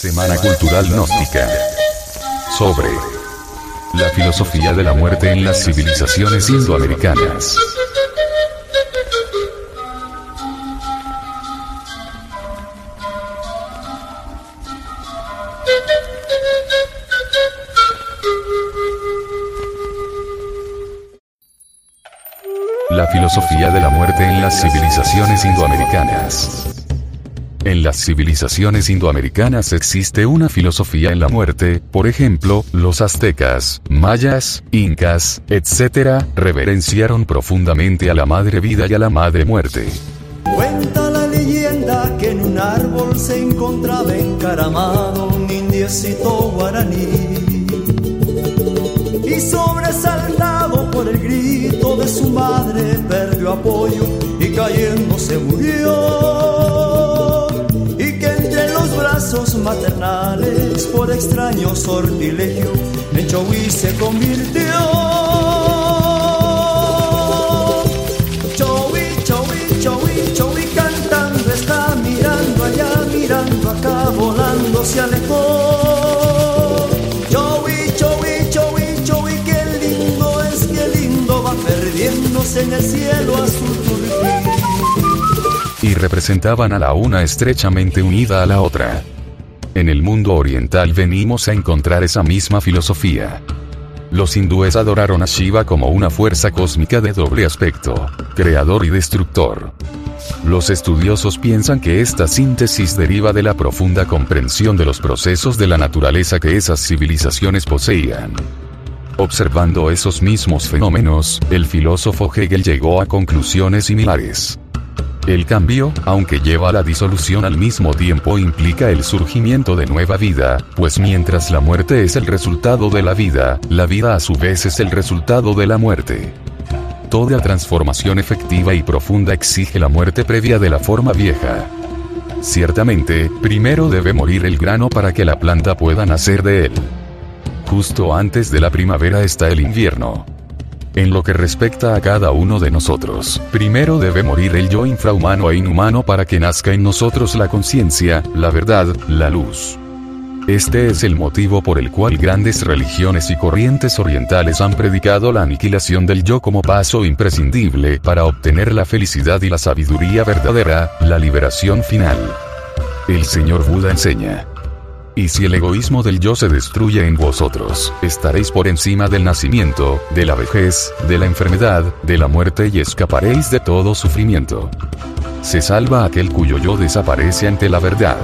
Semana Cultural Gnóstica. Sobre la filosofía de la muerte en las civilizaciones indoamericanas. La filosofía de la muerte en las civilizaciones indoamericanas. En las civilizaciones indoamericanas existe una filosofía en la muerte, por ejemplo, los aztecas, mayas, incas, etc., reverenciaron profundamente a la madre vida y a la madre muerte. Cuenta la leyenda que en un árbol se encontraba encaramado un indiecito guaraní. Y sobresaltado por el grito de su madre, perdió apoyo y cayendo se murió. Por extraño sortilegio, en Chowi se convirtió. Chowi, chowi, chowi, chowi cantando está mirando allá, mirando acá, volando se alejó. Chowi, chowi, chowi, chowi, qué lindo es, qué lindo va perdiéndose en el cielo azul turquí. y representaban a la una estrechamente unida a la otra. En el mundo oriental venimos a encontrar esa misma filosofía. Los hindúes adoraron a Shiva como una fuerza cósmica de doble aspecto, creador y destructor. Los estudiosos piensan que esta síntesis deriva de la profunda comprensión de los procesos de la naturaleza que esas civilizaciones poseían. Observando esos mismos fenómenos, el filósofo Hegel llegó a conclusiones similares. El cambio, aunque lleva a la disolución al mismo tiempo, implica el surgimiento de nueva vida, pues mientras la muerte es el resultado de la vida, la vida a su vez es el resultado de la muerte. Toda transformación efectiva y profunda exige la muerte previa de la forma vieja. Ciertamente, primero debe morir el grano para que la planta pueda nacer de él. Justo antes de la primavera está el invierno. En lo que respecta a cada uno de nosotros, primero debe morir el yo infrahumano e inhumano para que nazca en nosotros la conciencia, la verdad, la luz. Este es el motivo por el cual grandes religiones y corrientes orientales han predicado la aniquilación del yo como paso imprescindible para obtener la felicidad y la sabiduría verdadera, la liberación final. El señor Buda enseña. Y si el egoísmo del yo se destruye en vosotros, estaréis por encima del nacimiento, de la vejez, de la enfermedad, de la muerte y escaparéis de todo sufrimiento. Se salva aquel cuyo yo desaparece ante la verdad.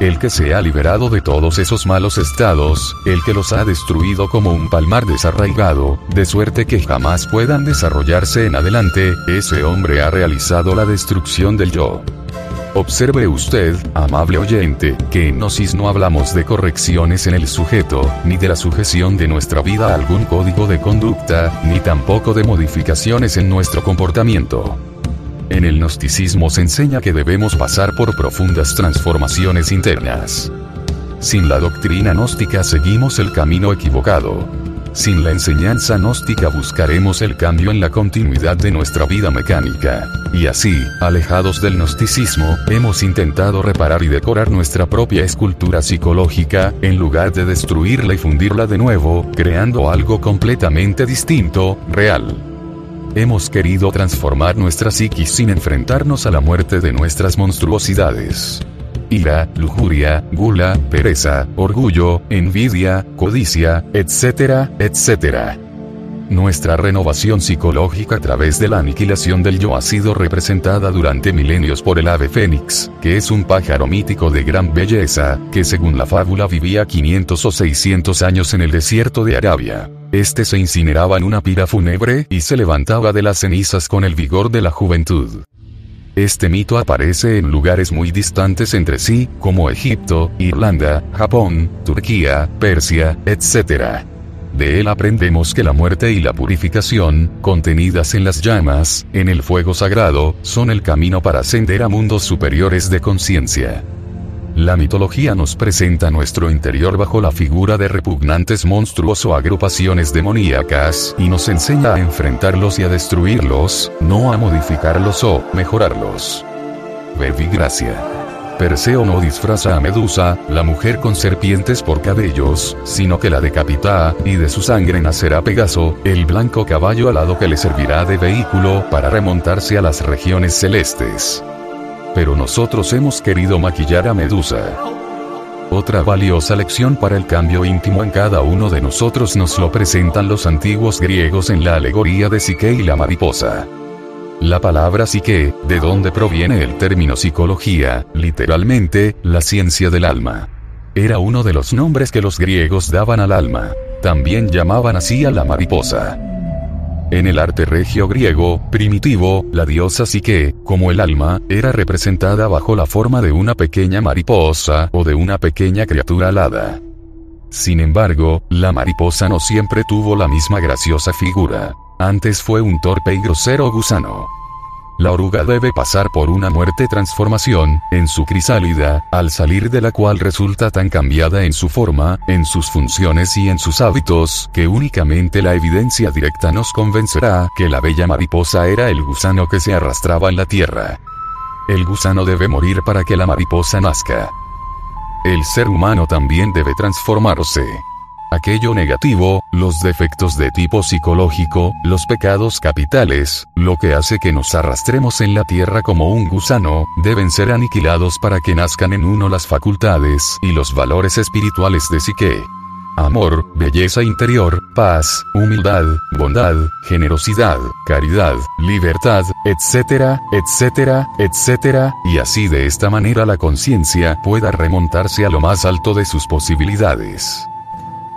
El que se ha liberado de todos esos malos estados, el que los ha destruido como un palmar desarraigado, de suerte que jamás puedan desarrollarse en adelante, ese hombre ha realizado la destrucción del yo. Observe usted, amable oyente, que en Gnosis no hablamos de correcciones en el sujeto, ni de la sujeción de nuestra vida a algún código de conducta, ni tampoco de modificaciones en nuestro comportamiento. En el gnosticismo se enseña que debemos pasar por profundas transformaciones internas. Sin la doctrina gnóstica seguimos el camino equivocado. Sin la enseñanza gnóstica buscaremos el cambio en la continuidad de nuestra vida mecánica. Y así, alejados del gnosticismo, hemos intentado reparar y decorar nuestra propia escultura psicológica, en lugar de destruirla y fundirla de nuevo, creando algo completamente distinto, real. Hemos querido transformar nuestra psiquis sin enfrentarnos a la muerte de nuestras monstruosidades. Ira, lujuria, gula, pereza, orgullo, envidia, codicia, etcétera, etcétera. Nuestra renovación psicológica a través de la aniquilación del yo ha sido representada durante milenios por el ave fénix, que es un pájaro mítico de gran belleza, que según la fábula vivía 500 o 600 años en el desierto de Arabia. Este se incineraba en una pira fúnebre y se levantaba de las cenizas con el vigor de la juventud. Este mito aparece en lugares muy distantes entre sí, como Egipto, Irlanda, Japón, Turquía, Persia, etc. De él aprendemos que la muerte y la purificación, contenidas en las llamas, en el fuego sagrado, son el camino para ascender a mundos superiores de conciencia. La mitología nos presenta nuestro interior bajo la figura de repugnantes monstruos o agrupaciones demoníacas, y nos enseña a enfrentarlos y a destruirlos, no a modificarlos o mejorarlos. Verbi Gracia. Perseo no disfraza a Medusa, la mujer con serpientes por cabellos, sino que la decapita, y de su sangre nacerá Pegaso, el blanco caballo alado que le servirá de vehículo para remontarse a las regiones celestes. Pero nosotros hemos querido maquillar a Medusa. Otra valiosa lección para el cambio íntimo en cada uno de nosotros nos lo presentan los antiguos griegos en la alegoría de Psique y la mariposa. La palabra psique, de donde proviene el término psicología, literalmente, la ciencia del alma. Era uno de los nombres que los griegos daban al alma. También llamaban así a la mariposa. En el arte regio griego, primitivo, la diosa Psique, como el alma, era representada bajo la forma de una pequeña mariposa o de una pequeña criatura alada. Sin embargo, la mariposa no siempre tuvo la misma graciosa figura. Antes fue un torpe y grosero gusano. La oruga debe pasar por una muerte transformación, en su crisálida, al salir de la cual resulta tan cambiada en su forma, en sus funciones y en sus hábitos, que únicamente la evidencia directa nos convencerá que la bella mariposa era el gusano que se arrastraba en la tierra. El gusano debe morir para que la mariposa nazca. El ser humano también debe transformarse aquello negativo, los defectos de tipo psicológico, los pecados capitales, lo que hace que nos arrastremos en la tierra como un gusano, deben ser aniquilados para que nazcan en uno las facultades y los valores espirituales de psique. Amor, belleza interior, paz, humildad, bondad, generosidad, caridad, libertad, etcétera, etcétera, etcétera, y así de esta manera la conciencia pueda remontarse a lo más alto de sus posibilidades.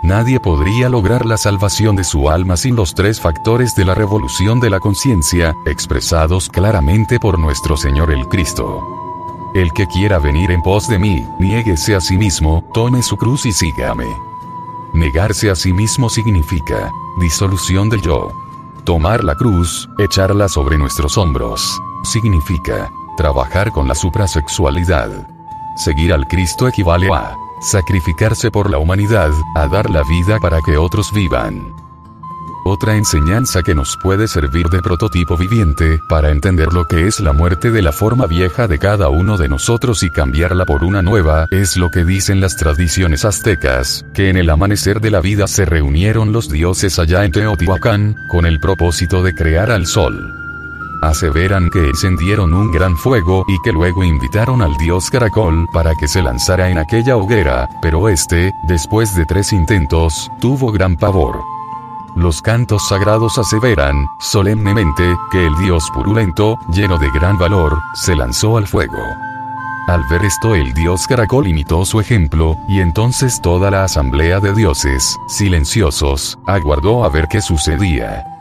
Nadie podría lograr la salvación de su alma sin los tres factores de la revolución de la conciencia, expresados claramente por nuestro Señor el Cristo. El que quiera venir en pos de mí, niéguese a sí mismo, tome su cruz y sígame. Negarse a sí mismo significa disolución del yo. Tomar la cruz, echarla sobre nuestros hombros, significa trabajar con la suprasexualidad. Seguir al Cristo equivale a sacrificarse por la humanidad, a dar la vida para que otros vivan. Otra enseñanza que nos puede servir de prototipo viviente para entender lo que es la muerte de la forma vieja de cada uno de nosotros y cambiarla por una nueva es lo que dicen las tradiciones aztecas, que en el amanecer de la vida se reunieron los dioses allá en Teotihuacán, con el propósito de crear al sol aseveran que encendieron un gran fuego y que luego invitaron al dios Caracol para que se lanzara en aquella hoguera, pero este, después de tres intentos, tuvo gran pavor. Los cantos sagrados aseveran, solemnemente, que el dios purulento, lleno de gran valor, se lanzó al fuego. Al ver esto el dios Caracol imitó su ejemplo, y entonces toda la asamblea de dioses, silenciosos, aguardó a ver qué sucedía.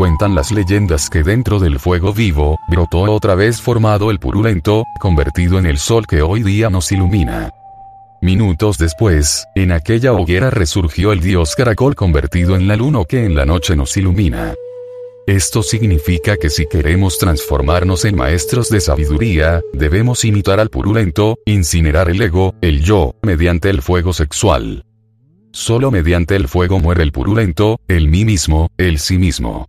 Cuentan las leyendas que dentro del fuego vivo, brotó otra vez formado el purulento, convertido en el sol que hoy día nos ilumina. Minutos después, en aquella hoguera resurgió el dios caracol convertido en la luna que en la noche nos ilumina. Esto significa que si queremos transformarnos en maestros de sabiduría, debemos imitar al purulento, incinerar el ego, el yo, mediante el fuego sexual. Solo mediante el fuego muere el purulento, el mí mismo, el sí mismo.